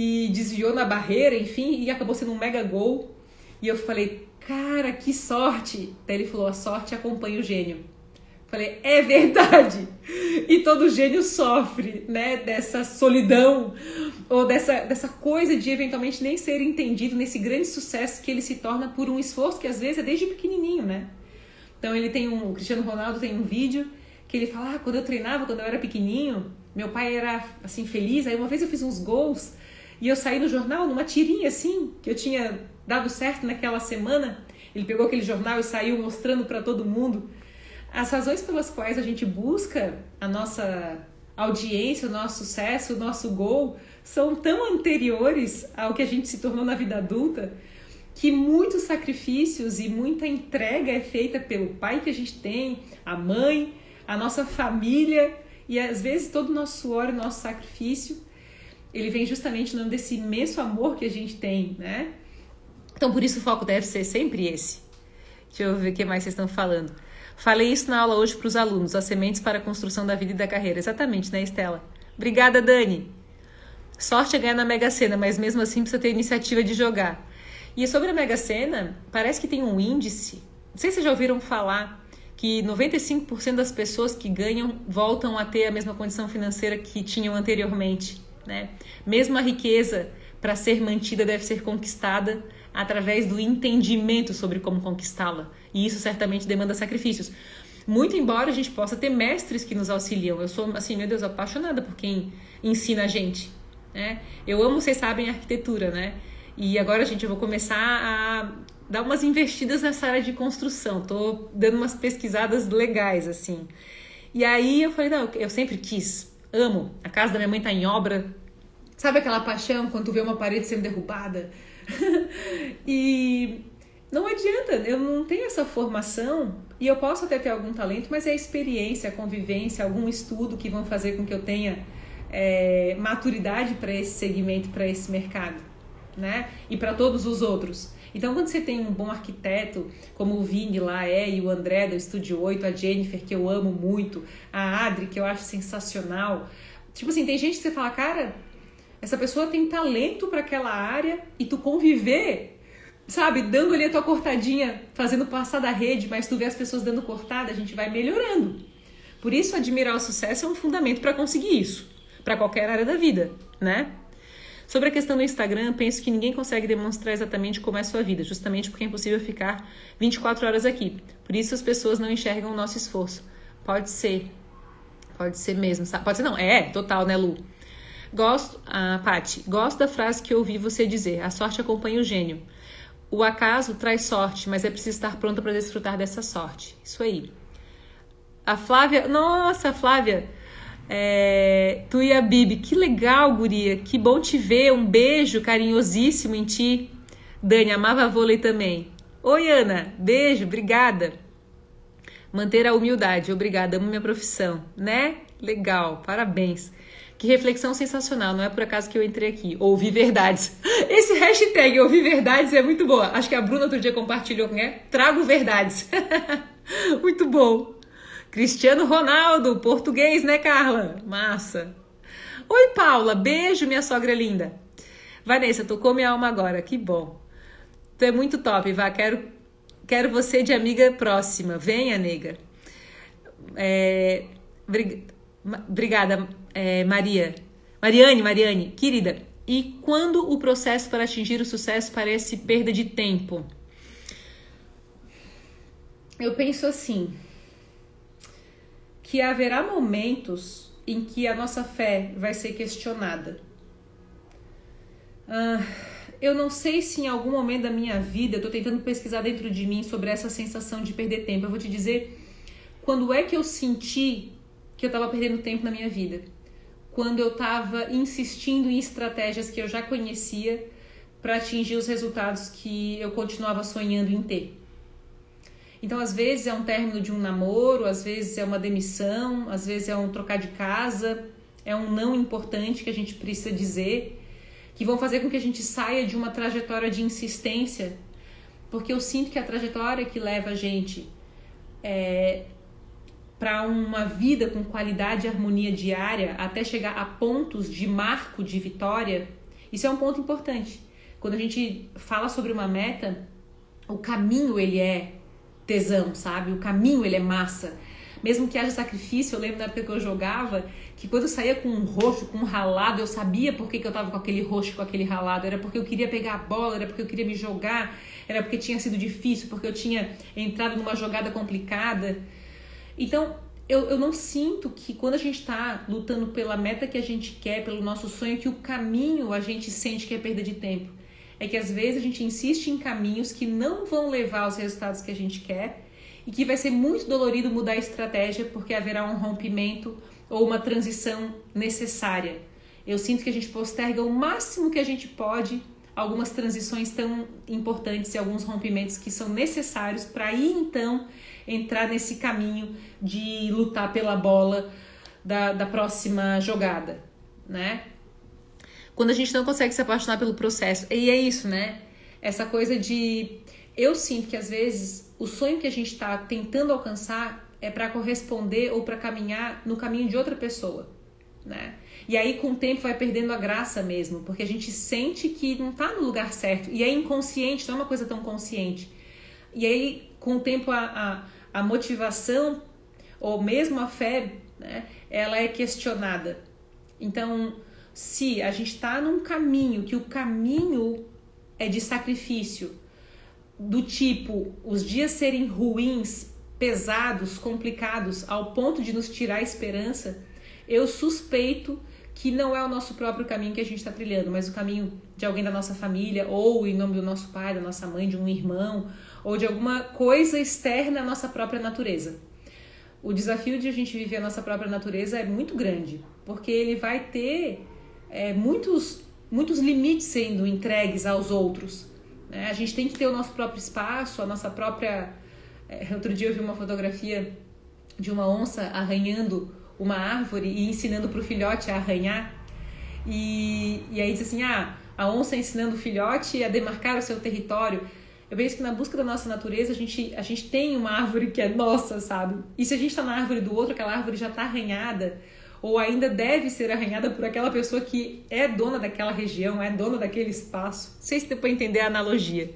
e desviou na barreira, enfim, e acabou sendo um mega gol. E eu falei, cara, que sorte! Daí ele falou, a sorte acompanha o gênio. Falei, é verdade! E todo gênio sofre, né, dessa solidão, ou dessa, dessa coisa de eventualmente nem ser entendido nesse grande sucesso que ele se torna por um esforço que às vezes é desde pequenininho, né? Então ele tem um, o Cristiano Ronaldo tem um vídeo que ele fala, ah, quando eu treinava, quando eu era pequenininho, meu pai era assim feliz, aí uma vez eu fiz uns gols e eu saí no jornal numa tirinha assim, que eu tinha dado certo naquela semana. Ele pegou aquele jornal e saiu mostrando para todo mundo. As razões pelas quais a gente busca a nossa audiência, o nosso sucesso, o nosso gol, são tão anteriores ao que a gente se tornou na vida adulta que muitos sacrifícios e muita entrega é feita pelo pai que a gente tem, a mãe, a nossa família e às vezes todo o nosso suor, o nosso sacrifício, ele vem justamente no nome desse imenso amor que a gente tem, né? Então, por isso o foco deve ser sempre esse. Deixa eu ver o que mais vocês estão falando. Falei isso na aula hoje para os alunos, as sementes para a construção da vida e da carreira. Exatamente, né, Estela? Obrigada, Dani. Sorte é ganhar na Mega Sena, mas mesmo assim precisa ter iniciativa de jogar. E sobre a Mega Sena, parece que tem um índice. Não sei se vocês já ouviram falar que 95% das pessoas que ganham voltam a ter a mesma condição financeira que tinham anteriormente. Né? Mesmo a riqueza, para ser mantida, deve ser conquistada através do entendimento sobre como conquistá-la. E isso certamente demanda sacrifícios. Muito embora a gente possa ter mestres que nos auxiliam. Eu sou, assim, meu Deus, apaixonada por quem ensina a gente. Né? Eu amo, vocês sabem, arquitetura, né? E agora, gente, eu vou começar a dar umas investidas nessa área de construção. Tô dando umas pesquisadas legais, assim. E aí eu falei, não, eu sempre quis, amo. A casa da minha mãe tá em obra. Sabe aquela paixão quando tu vê uma parede sendo derrubada? e não adianta, eu não tenho essa formação e eu posso até ter algum talento, mas é a experiência, a convivência, algum estudo que vão fazer com que eu tenha é, maturidade para esse segmento, para esse mercado, né? E para todos os outros. Então, quando você tem um bom arquiteto, como o Vini lá é, e o André do Estúdio 8, a Jennifer, que eu amo muito, a Adri, que eu acho sensacional. Tipo assim, tem gente que você fala, cara, essa pessoa tem talento para aquela área e tu conviver, sabe, dando ali a tua cortadinha, fazendo passar da rede, mas tu vê as pessoas dando cortada, a gente vai melhorando. Por isso, admirar o sucesso é um fundamento para conseguir isso, para qualquer área da vida, né? Sobre a questão do Instagram, penso que ninguém consegue demonstrar exatamente como é a sua vida, justamente porque é impossível ficar 24 horas aqui. Por isso as pessoas não enxergam o nosso esforço. Pode ser. Pode ser mesmo, sabe? Pode ser não. É, total, né, Lu? Gosto, ah, Pati, gosto da frase que ouvi você dizer: a sorte acompanha o gênio. o acaso traz sorte, mas é preciso estar pronta para desfrutar dessa sorte. Isso aí. A Flávia, nossa, Flávia, é, tu e a Bibi, que legal, guria, que bom te ver, um beijo carinhosíssimo em ti. Dani, amava vôlei também. Oi, Ana, beijo, obrigada. Manter a humildade, obrigada, amo minha profissão, né? Legal, parabéns. Que reflexão sensacional, não é por acaso que eu entrei aqui. Ouvi verdades. Esse hashtag ouvi verdades é muito boa. Acho que a Bruna outro dia compartilhou, né? Trago verdades. muito bom. Cristiano Ronaldo, português, né, Carla? Massa. Oi, Paula, beijo, minha sogra linda. Vanessa, tocou minha alma agora, que bom. Tu é muito top, Vá, quero, quero você de amiga próxima. Venha, nega. É, obrigada, é, Maria. Mariane, Mariane, querida. E quando o processo para atingir o sucesso parece perda de tempo? Eu penso assim, que haverá momentos em que a nossa fé vai ser questionada. Ah, eu não sei se em algum momento da minha vida eu estou tentando pesquisar dentro de mim sobre essa sensação de perder tempo. Eu vou te dizer quando é que eu senti que eu estava perdendo tempo na minha vida. Quando eu estava insistindo em estratégias que eu já conhecia para atingir os resultados que eu continuava sonhando em ter. Então, às vezes é um término de um namoro, às vezes é uma demissão, às vezes é um trocar de casa, é um não importante que a gente precisa dizer, que vão fazer com que a gente saia de uma trajetória de insistência, porque eu sinto que a trajetória que leva a gente é, para uma vida com qualidade e harmonia diária, até chegar a pontos de marco de vitória, isso é um ponto importante. Quando a gente fala sobre uma meta, o caminho ele é tesão, sabe? O caminho ele é massa. Mesmo que haja sacrifício, eu lembro da época que eu jogava, que quando eu saía com um roxo, com um ralado, eu sabia por que, que eu tava com aquele roxo, com aquele ralado. Era porque eu queria pegar a bola, era porque eu queria me jogar, era porque tinha sido difícil, porque eu tinha entrado numa jogada complicada. Então, eu, eu não sinto que quando a gente está lutando pela meta que a gente quer, pelo nosso sonho, que o caminho a gente sente que é perda de tempo é que às vezes a gente insiste em caminhos que não vão levar aos resultados que a gente quer e que vai ser muito dolorido mudar a estratégia porque haverá um rompimento ou uma transição necessária. Eu sinto que a gente posterga o máximo que a gente pode algumas transições tão importantes e alguns rompimentos que são necessários para aí então entrar nesse caminho de lutar pela bola da, da próxima jogada, né? Quando a gente não consegue se apaixonar pelo processo. E é isso, né? Essa coisa de. Eu sinto que às vezes o sonho que a gente está tentando alcançar é para corresponder ou para caminhar no caminho de outra pessoa, né? E aí com o tempo vai perdendo a graça mesmo, porque a gente sente que não está no lugar certo. E é inconsciente, não é uma coisa tão consciente. E aí com o tempo a, a, a motivação ou mesmo a fé, né, ela é questionada. Então, se a gente está num caminho que o caminho é de sacrifício, do tipo os dias serem ruins, pesados, complicados, ao ponto de nos tirar a esperança, eu suspeito que não é o nosso próprio caminho que a gente está trilhando, mas o caminho de alguém da nossa família, ou em nome do nosso pai, da nossa mãe, de um irmão, ou de alguma coisa externa à nossa própria natureza. O desafio de a gente viver a nossa própria natureza é muito grande, porque ele vai ter é, muitos, muitos limites sendo entregues aos outros. Né? A gente tem que ter o nosso próprio espaço, a nossa própria. É, outro dia eu vi uma fotografia de uma onça arranhando uma árvore e ensinando para o filhote a arranhar. E, e aí diz assim: ah, a onça ensinando o filhote a demarcar o seu território. Eu penso que na busca da nossa natureza a gente, a gente tem uma árvore que é nossa, sabe? E se a gente está na árvore do outro, aquela árvore já está arranhada, ou ainda deve ser arranhada por aquela pessoa que é dona daquela região, é dona daquele espaço. Não sei se deu para entender a analogia.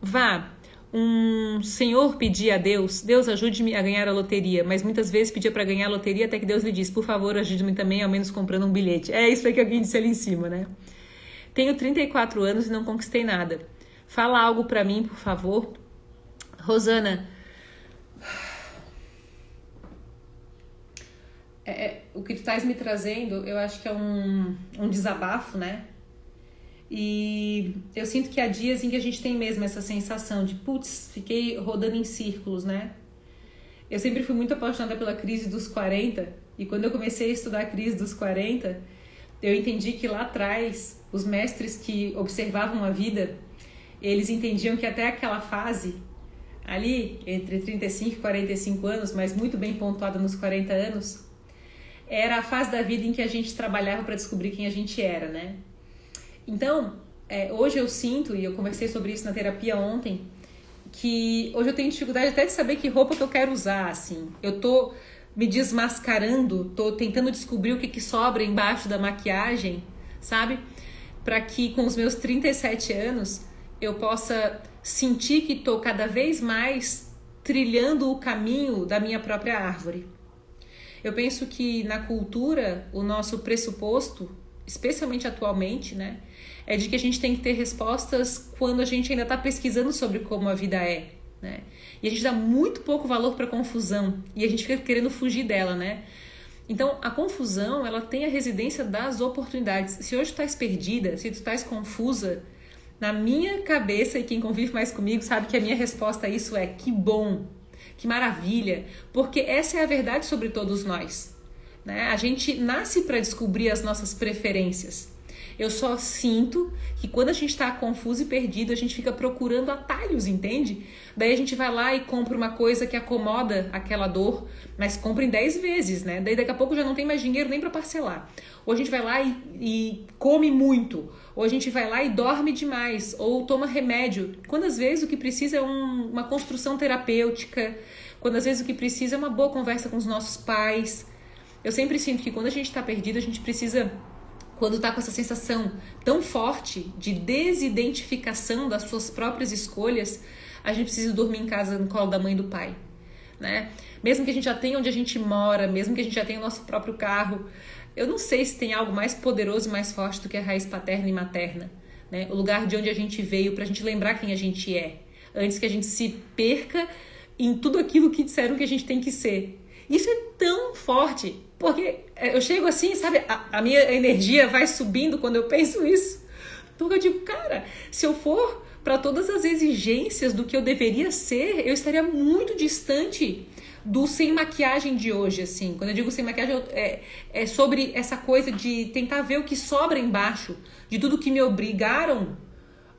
Vá, um senhor pedia a Deus, Deus ajude-me a ganhar a loteria, mas muitas vezes pedia para ganhar a loteria até que Deus lhe disse, por favor, ajude-me também, ao menos comprando um bilhete. É isso aí que alguém disse ali em cima, né? Tenho 34 anos e não conquistei nada. Fala algo para mim, por favor. Rosana, é, é, o que tu estás me trazendo, eu acho que é um, um desabafo, né? E eu sinto que há dias em que a gente tem mesmo essa sensação de, putz, fiquei rodando em círculos, né? Eu sempre fui muito apaixonada pela crise dos 40, e quando eu comecei a estudar a crise dos 40, eu entendi que lá atrás, os mestres que observavam a vida, eles entendiam que até aquela fase, ali entre 35 e 45 anos, mas muito bem pontuada nos 40 anos, era a fase da vida em que a gente trabalhava para descobrir quem a gente era, né? Então, é, hoje eu sinto, e eu conversei sobre isso na terapia ontem, que hoje eu tenho dificuldade até de saber que roupa que eu quero usar, assim. Eu tô me desmascarando, tô tentando descobrir o que, que sobra embaixo da maquiagem, sabe? Para que com os meus 37 anos eu possa sentir que tô cada vez mais trilhando o caminho da minha própria árvore. Eu penso que na cultura o nosso pressuposto, especialmente atualmente, né, é de que a gente tem que ter respostas quando a gente ainda está pesquisando sobre como a vida é, né? E a gente dá muito pouco valor para confusão e a gente fica querendo fugir dela, né? Então, a confusão, ela tem a residência das oportunidades. Se hoje tu estás perdida, se tu estás confusa, na minha cabeça, e quem convive mais comigo sabe que a minha resposta a isso é que bom, que maravilha, porque essa é a verdade sobre todos nós. Né? A gente nasce para descobrir as nossas preferências. Eu só sinto que quando a gente está confuso e perdido, a gente fica procurando atalhos, entende? Daí a gente vai lá e compra uma coisa que acomoda aquela dor, mas compra em 10 vezes, né? Daí daqui a pouco já não tem mais dinheiro nem para parcelar. Ou a gente vai lá e, e, come muito, ou a gente vai lá e dorme demais, ou toma remédio. Quando às vezes o que precisa é um, uma construção terapêutica, quando às vezes o que precisa é uma boa conversa com os nossos pais. Eu sempre sinto que quando a gente está perdido, a gente precisa quando está com essa sensação tão forte de desidentificação das suas próprias escolhas, a gente precisa dormir em casa no colo da mãe e do pai, né? Mesmo que a gente já tenha onde a gente mora, mesmo que a gente já tenha o nosso próprio carro, eu não sei se tem algo mais poderoso e mais forte do que a raiz paterna e materna, né? O lugar de onde a gente veio para a gente lembrar quem a gente é, antes que a gente se perca em tudo aquilo que disseram que a gente tem que ser. Isso é tão forte porque é, eu chego assim, sabe? A, a minha energia vai subindo quando eu penso isso. Porque eu digo, cara, se eu for para todas as exigências do que eu deveria ser, eu estaria muito distante do sem maquiagem de hoje, assim. Quando eu digo sem maquiagem, é, é sobre essa coisa de tentar ver o que sobra embaixo de tudo que me obrigaram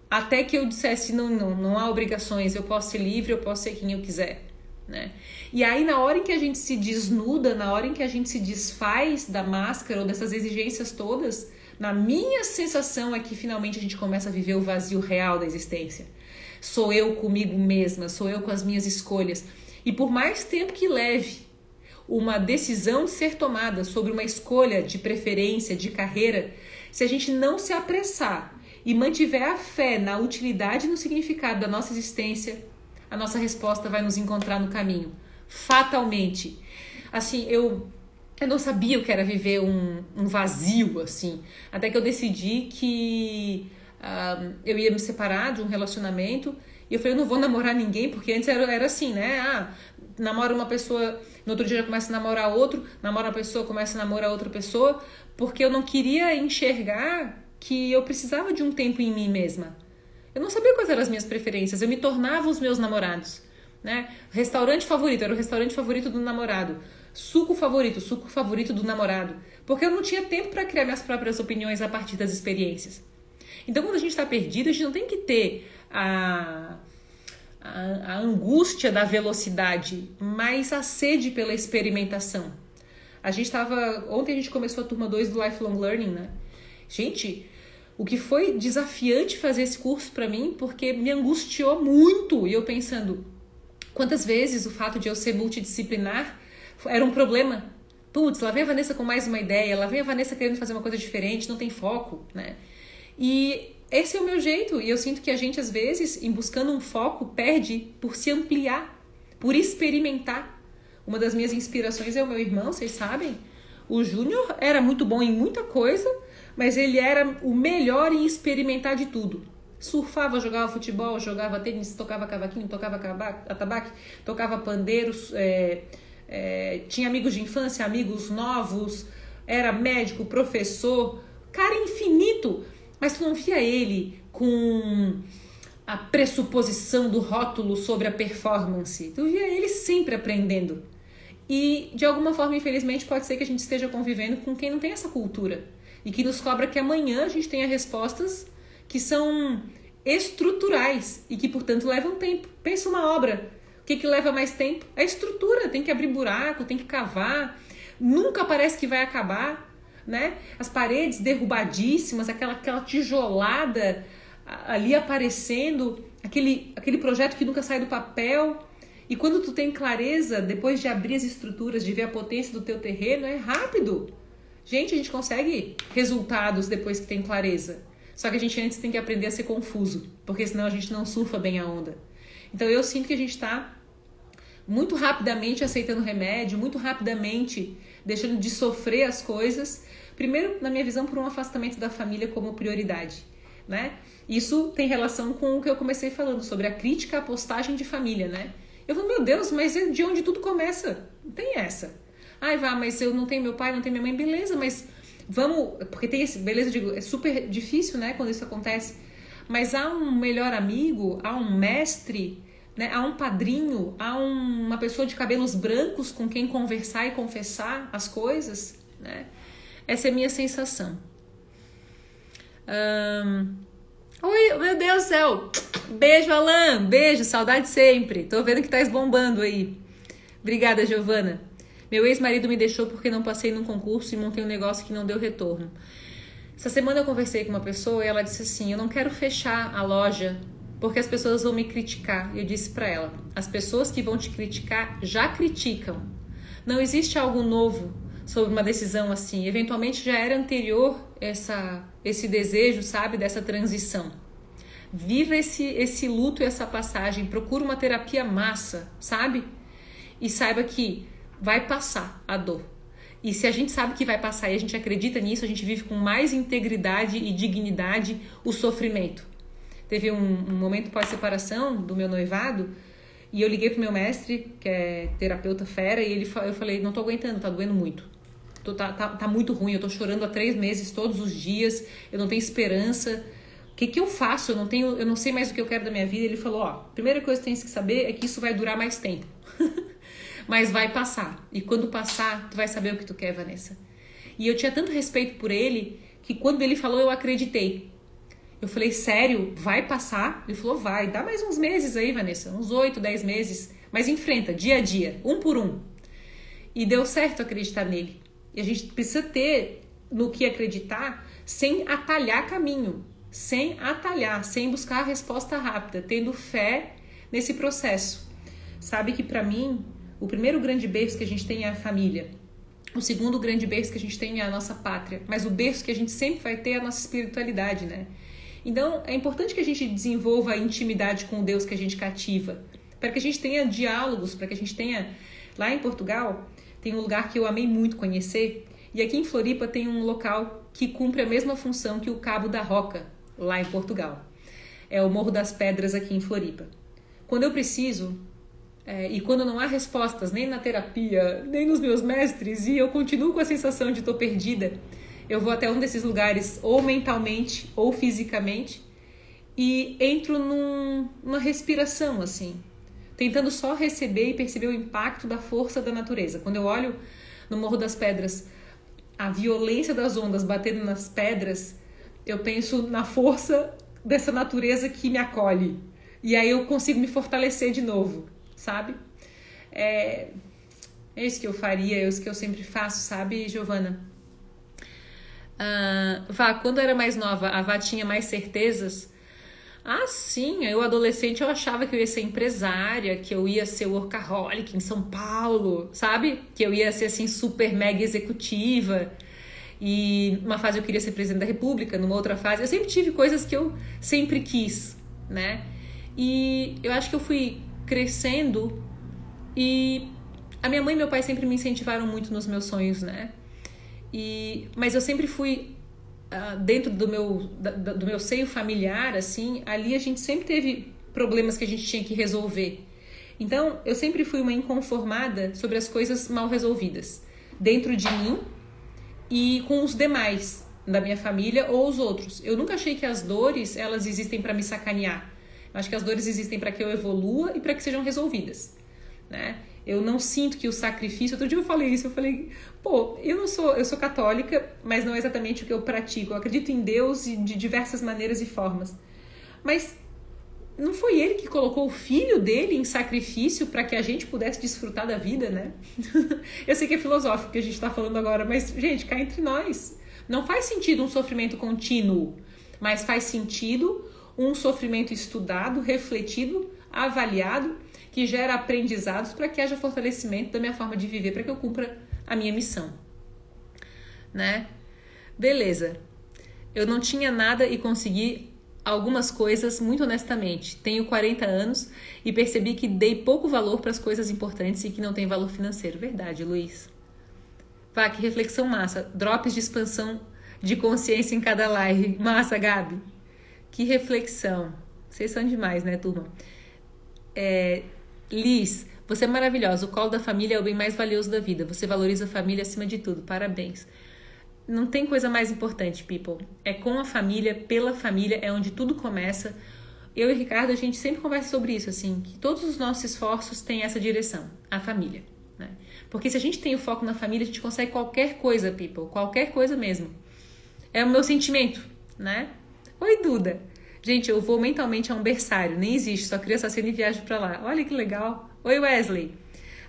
até que eu dissesse, não, não, não há obrigações, eu posso ser livre, eu posso ser quem eu quiser né? E aí, na hora em que a gente se desnuda, na hora em que a gente se desfaz da máscara ou dessas exigências todas, na minha sensação é que finalmente a gente começa a viver o vazio real da existência. Sou eu comigo mesma, sou eu com as minhas escolhas. E por mais tempo que leve uma decisão ser tomada sobre uma escolha de preferência, de carreira, se a gente não se apressar e mantiver a fé na utilidade e no significado da nossa existência, a nossa resposta vai nos encontrar no caminho. Fatalmente. Assim, eu eu não sabia o que era viver um, um vazio, assim. Até que eu decidi que uh, eu ia me separar de um relacionamento. E eu falei, eu não vou namorar ninguém, porque antes era, era assim, né? Ah, namora uma pessoa, no outro dia já começa a namorar outro, namora uma pessoa, começa a namorar outra pessoa, porque eu não queria enxergar que eu precisava de um tempo em mim mesma. Eu não sabia quais eram as minhas preferências, eu me tornava os meus namorados. Né? Restaurante favorito, era o restaurante favorito do namorado. Suco favorito, suco favorito do namorado. Porque eu não tinha tempo para criar minhas próprias opiniões a partir das experiências. Então, quando a gente está perdido, a gente não tem que ter a, a, a angústia da velocidade, mas a sede pela experimentação. A gente estava. Ontem a gente começou a turma 2 do Lifelong Learning, né? Gente, o que foi desafiante fazer esse curso para mim, porque me angustiou muito. E eu pensando, quantas vezes o fato de eu ser multidisciplinar era um problema. Putz, lá vem a Vanessa com mais uma ideia, lá vem a Vanessa querendo fazer uma coisa diferente, não tem foco, né? E esse é o meu jeito, e eu sinto que a gente, às vezes, em buscando um foco, perde por se ampliar, por experimentar. Uma das minhas inspirações é o meu irmão, vocês sabem. O Júnior era muito bom em muita coisa, mas ele era o melhor em experimentar de tudo. Surfava, jogava futebol, jogava tênis, tocava cavaquinho, tocava atabaque, tocava pandeiros, é, é, tinha amigos de infância, amigos novos, era médico, professor, cara infinito. mas tu não via ele com a pressuposição do rótulo sobre a performance. Tu via ele sempre aprendendo. E de alguma forma, infelizmente, pode ser que a gente esteja convivendo com quem não tem essa cultura e que nos cobra que amanhã a gente tenha respostas que são estruturais e que, portanto, levam tempo. Pensa uma obra. O que, que leva mais tempo? A estrutura. Tem que abrir buraco, tem que cavar. Nunca parece que vai acabar. Né? As paredes derrubadíssimas, aquela, aquela tijolada ali aparecendo, aquele, aquele projeto que nunca sai do papel. E quando tu tem clareza, depois de abrir as estruturas, de ver a potência do teu terreno, é rápido. Gente, a gente consegue resultados depois que tem clareza. Só que a gente antes tem que aprender a ser confuso, porque senão a gente não surfa bem a onda. Então eu sinto que a gente está muito rapidamente aceitando remédio, muito rapidamente deixando de sofrer as coisas. Primeiro, na minha visão, por um afastamento da família como prioridade, né? Isso tem relação com o que eu comecei falando sobre a crítica à postagem de família, né? Eu falo, meu Deus, mas é de onde tudo começa? Não tem essa. Ai, vá, mas eu não tenho meu pai, não tenho minha mãe, beleza, mas vamos. Porque tem esse. Beleza, digo, é super difícil, né, quando isso acontece. Mas há um melhor amigo, há um mestre, né, há um padrinho, há um, uma pessoa de cabelos brancos com quem conversar e confessar as coisas, né? Essa é a minha sensação. Um, Oi, meu Deus do céu! Beijo, Alan! Beijo, saudade sempre. Tô vendo que tá esbombando aí. Obrigada, Giovana. Meu ex-marido me deixou porque não passei num concurso e montei um negócio que não deu retorno. Essa semana eu conversei com uma pessoa e ela disse assim: Eu não quero fechar a loja porque as pessoas vão me criticar. Eu disse para ela: As pessoas que vão te criticar já criticam. Não existe algo novo sobre uma decisão assim. Eventualmente já era anterior essa, esse desejo, sabe, dessa transição. Viva esse, esse luto e essa passagem. Procura uma terapia massa, sabe? E saiba que vai passar a dor. E se a gente sabe que vai passar e a gente acredita nisso, a gente vive com mais integridade e dignidade o sofrimento. Teve um, um momento pós-separação do meu noivado e eu liguei pro meu mestre, que é terapeuta fera, e ele, eu falei: não tô aguentando, tá doendo muito. Tô, tá, tá, tá muito ruim, eu tô chorando há três meses, todos os dias, eu não tenho esperança. O que, que eu faço? Eu não tenho, eu não sei mais o que eu quero da minha vida. Ele falou: ó, primeira coisa que tem que saber é que isso vai durar mais tempo. Mas vai passar. E quando passar, tu vai saber o que tu quer, Vanessa. E eu tinha tanto respeito por ele que quando ele falou, eu acreditei. Eu falei, sério, vai passar? Ele falou, vai. Dá mais uns meses aí, Vanessa. Uns oito, dez meses. Mas enfrenta, dia a dia, um por um. E deu certo acreditar nele. E a gente precisa ter no que acreditar sem atalhar caminho. Sem atalhar, sem buscar a resposta rápida. Tendo fé nesse processo. Sabe que para mim, o primeiro grande berço que a gente tem é a família. O segundo grande berço que a gente tem é a nossa pátria. Mas o berço que a gente sempre vai ter é a nossa espiritualidade, né? Então, é importante que a gente desenvolva a intimidade com o Deus que a gente cativa. Para que a gente tenha diálogos, para que a gente tenha. Lá em Portugal, tem um lugar que eu amei muito conhecer. E aqui em Floripa tem um local que cumpre a mesma função que o Cabo da Roca, lá em Portugal. É o Morro das Pedras aqui em Floripa. Quando eu preciso, é, e quando não há respostas nem na terapia, nem nos meus mestres, e eu continuo com a sensação de estou perdida, eu vou até um desses lugares, ou mentalmente ou fisicamente, e entro num, numa respiração assim, tentando só receber e perceber o impacto da força da natureza. Quando eu olho no Morro das Pedras, a violência das ondas batendo nas pedras, eu penso na força dessa natureza que me acolhe. E aí eu consigo me fortalecer de novo sabe? É, é isso que eu faria, é isso que eu sempre faço, sabe, Giovana? Uh, Vá, quando eu era mais nova, a Vá tinha mais certezas? Ah, sim, eu adolescente eu achava que eu ia ser empresária, que eu ia ser workaholic em São Paulo, sabe? Que eu ia ser assim super mega executiva. E numa fase eu queria ser presidente da república, numa outra fase eu sempre tive coisas que eu sempre quis, né? E eu acho que eu fui crescendo e a minha mãe e meu pai sempre me incentivaram muito nos meus sonhos, né? E mas eu sempre fui uh, dentro do meu da, do meu seio familiar, assim, ali a gente sempre teve problemas que a gente tinha que resolver. Então, eu sempre fui uma inconformada sobre as coisas mal resolvidas dentro de mim e com os demais. da minha família ou os outros. Eu nunca achei que as dores elas existem para me sacanear. Eu acho que as dores existem para que eu evolua e para que sejam resolvidas, né? Eu não sinto que o sacrifício. Outro dia eu falei isso, eu falei, pô, eu não sou, eu sou católica, mas não é exatamente o que eu pratico. Eu acredito em Deus de diversas maneiras e formas. Mas não foi ele que colocou o filho dele em sacrifício para que a gente pudesse desfrutar da vida, né? eu sei que é filosófico que a gente está falando agora, mas, gente, cá entre nós. Não faz sentido um sofrimento contínuo, mas faz sentido um sofrimento estudado, refletido, avaliado que gera aprendizados para que haja fortalecimento da minha forma de viver, para que eu cumpra a minha missão. Né? Beleza. Eu não tinha nada e consegui algumas coisas muito honestamente. Tenho 40 anos e percebi que dei pouco valor para as coisas importantes e que não tem valor financeiro. Verdade, Luiz. Vá, que reflexão massa. Drops de expansão de consciência em cada live. Massa, Gabi. Que reflexão. Vocês são demais, né, turma? É, Liz, você é maravilhosa. O colo da família é o bem mais valioso da vida. Você valoriza a família acima de tudo. Parabéns. Não tem coisa mais importante, people. É com a família, pela família, é onde tudo começa. Eu e Ricardo, a gente sempre conversa sobre isso, assim, que todos os nossos esforços têm essa direção, a família. Né? Porque se a gente tem o foco na família, a gente consegue qualquer coisa, people. Qualquer coisa mesmo. É o meu sentimento, né? Oi, Duda. Gente, eu vou mentalmente a um berçário, nem existe, só cria essa cena e viajo para lá. Olha que legal. Oi, Wesley.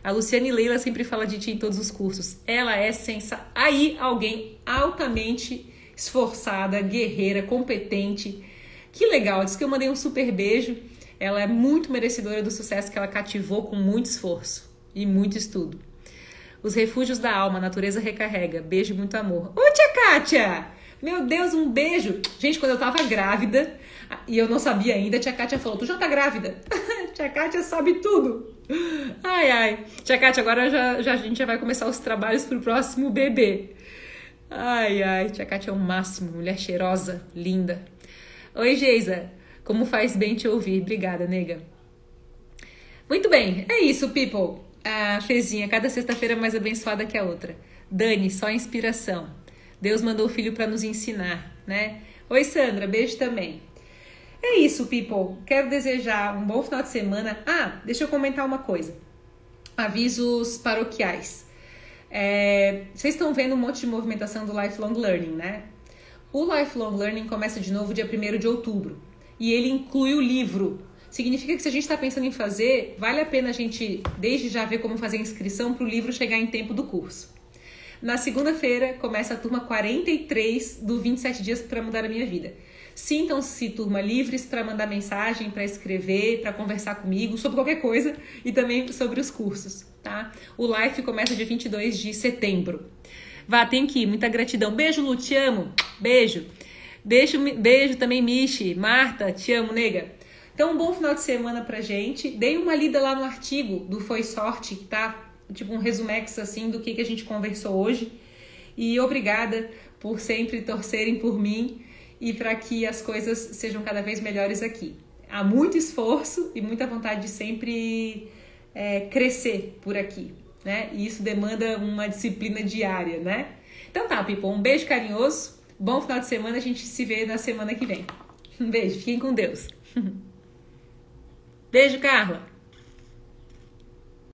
A Luciane Leila sempre fala de ti em todos os cursos. Ela é sensa. Aí, alguém altamente esforçada, guerreira, competente. Que legal. Diz que eu mandei um super beijo. Ela é muito merecedora do sucesso que ela cativou com muito esforço e muito estudo. Os refúgios da alma, a natureza recarrega. Beijo muito amor. Ô, tia Kátia! Meu Deus, um beijo! Gente, quando eu tava grávida, e eu não sabia ainda, tia Kátia falou: Tu já tá grávida? tia Kátia sabe tudo. Ai, ai. Tia Kátia, agora já, já, a gente já vai começar os trabalhos pro próximo bebê. Ai, ai. Tia Kátia é o máximo. Mulher cheirosa, linda. Oi, Geisa. Como faz bem te ouvir. Obrigada, nega. Muito bem. É isso, people. A Fezinha, cada sexta-feira mais abençoada que a outra. Dani, só inspiração. Deus mandou o filho para nos ensinar, né? Oi, Sandra, beijo também. É isso, people. Quero desejar um bom final de semana. Ah, deixa eu comentar uma coisa. Avisos paroquiais. É, vocês estão vendo um monte de movimentação do Lifelong Learning, né? O Lifelong Learning começa de novo dia 1 de outubro e ele inclui o livro. Significa que se a gente está pensando em fazer, vale a pena a gente desde já ver como fazer a inscrição para o livro chegar em tempo do curso. Na segunda-feira começa a turma 43 do 27 dias para mudar a minha vida. Sintam-se, turma, livres para mandar mensagem, para escrever, para conversar comigo sobre qualquer coisa e também sobre os cursos, tá? O live começa dia 22 de setembro. Vá, tem que ir. Muita gratidão. Beijo, Lu, te amo. Beijo. Beijo, beijo também, Michi. Marta, te amo, nega. Então, um bom final de semana pra gente. Dei uma lida lá no artigo do Foi Sorte, que tá tipo um resumex assim do que, que a gente conversou hoje. E obrigada por sempre torcerem por mim e para que as coisas sejam cada vez melhores aqui. Há muito esforço e muita vontade de sempre é, crescer por aqui, né? E isso demanda uma disciplina diária, né? Então tá, Pipo, um beijo carinhoso, bom final de semana, a gente se vê na semana que vem. Um beijo, fiquem com Deus. Beijo, Carla!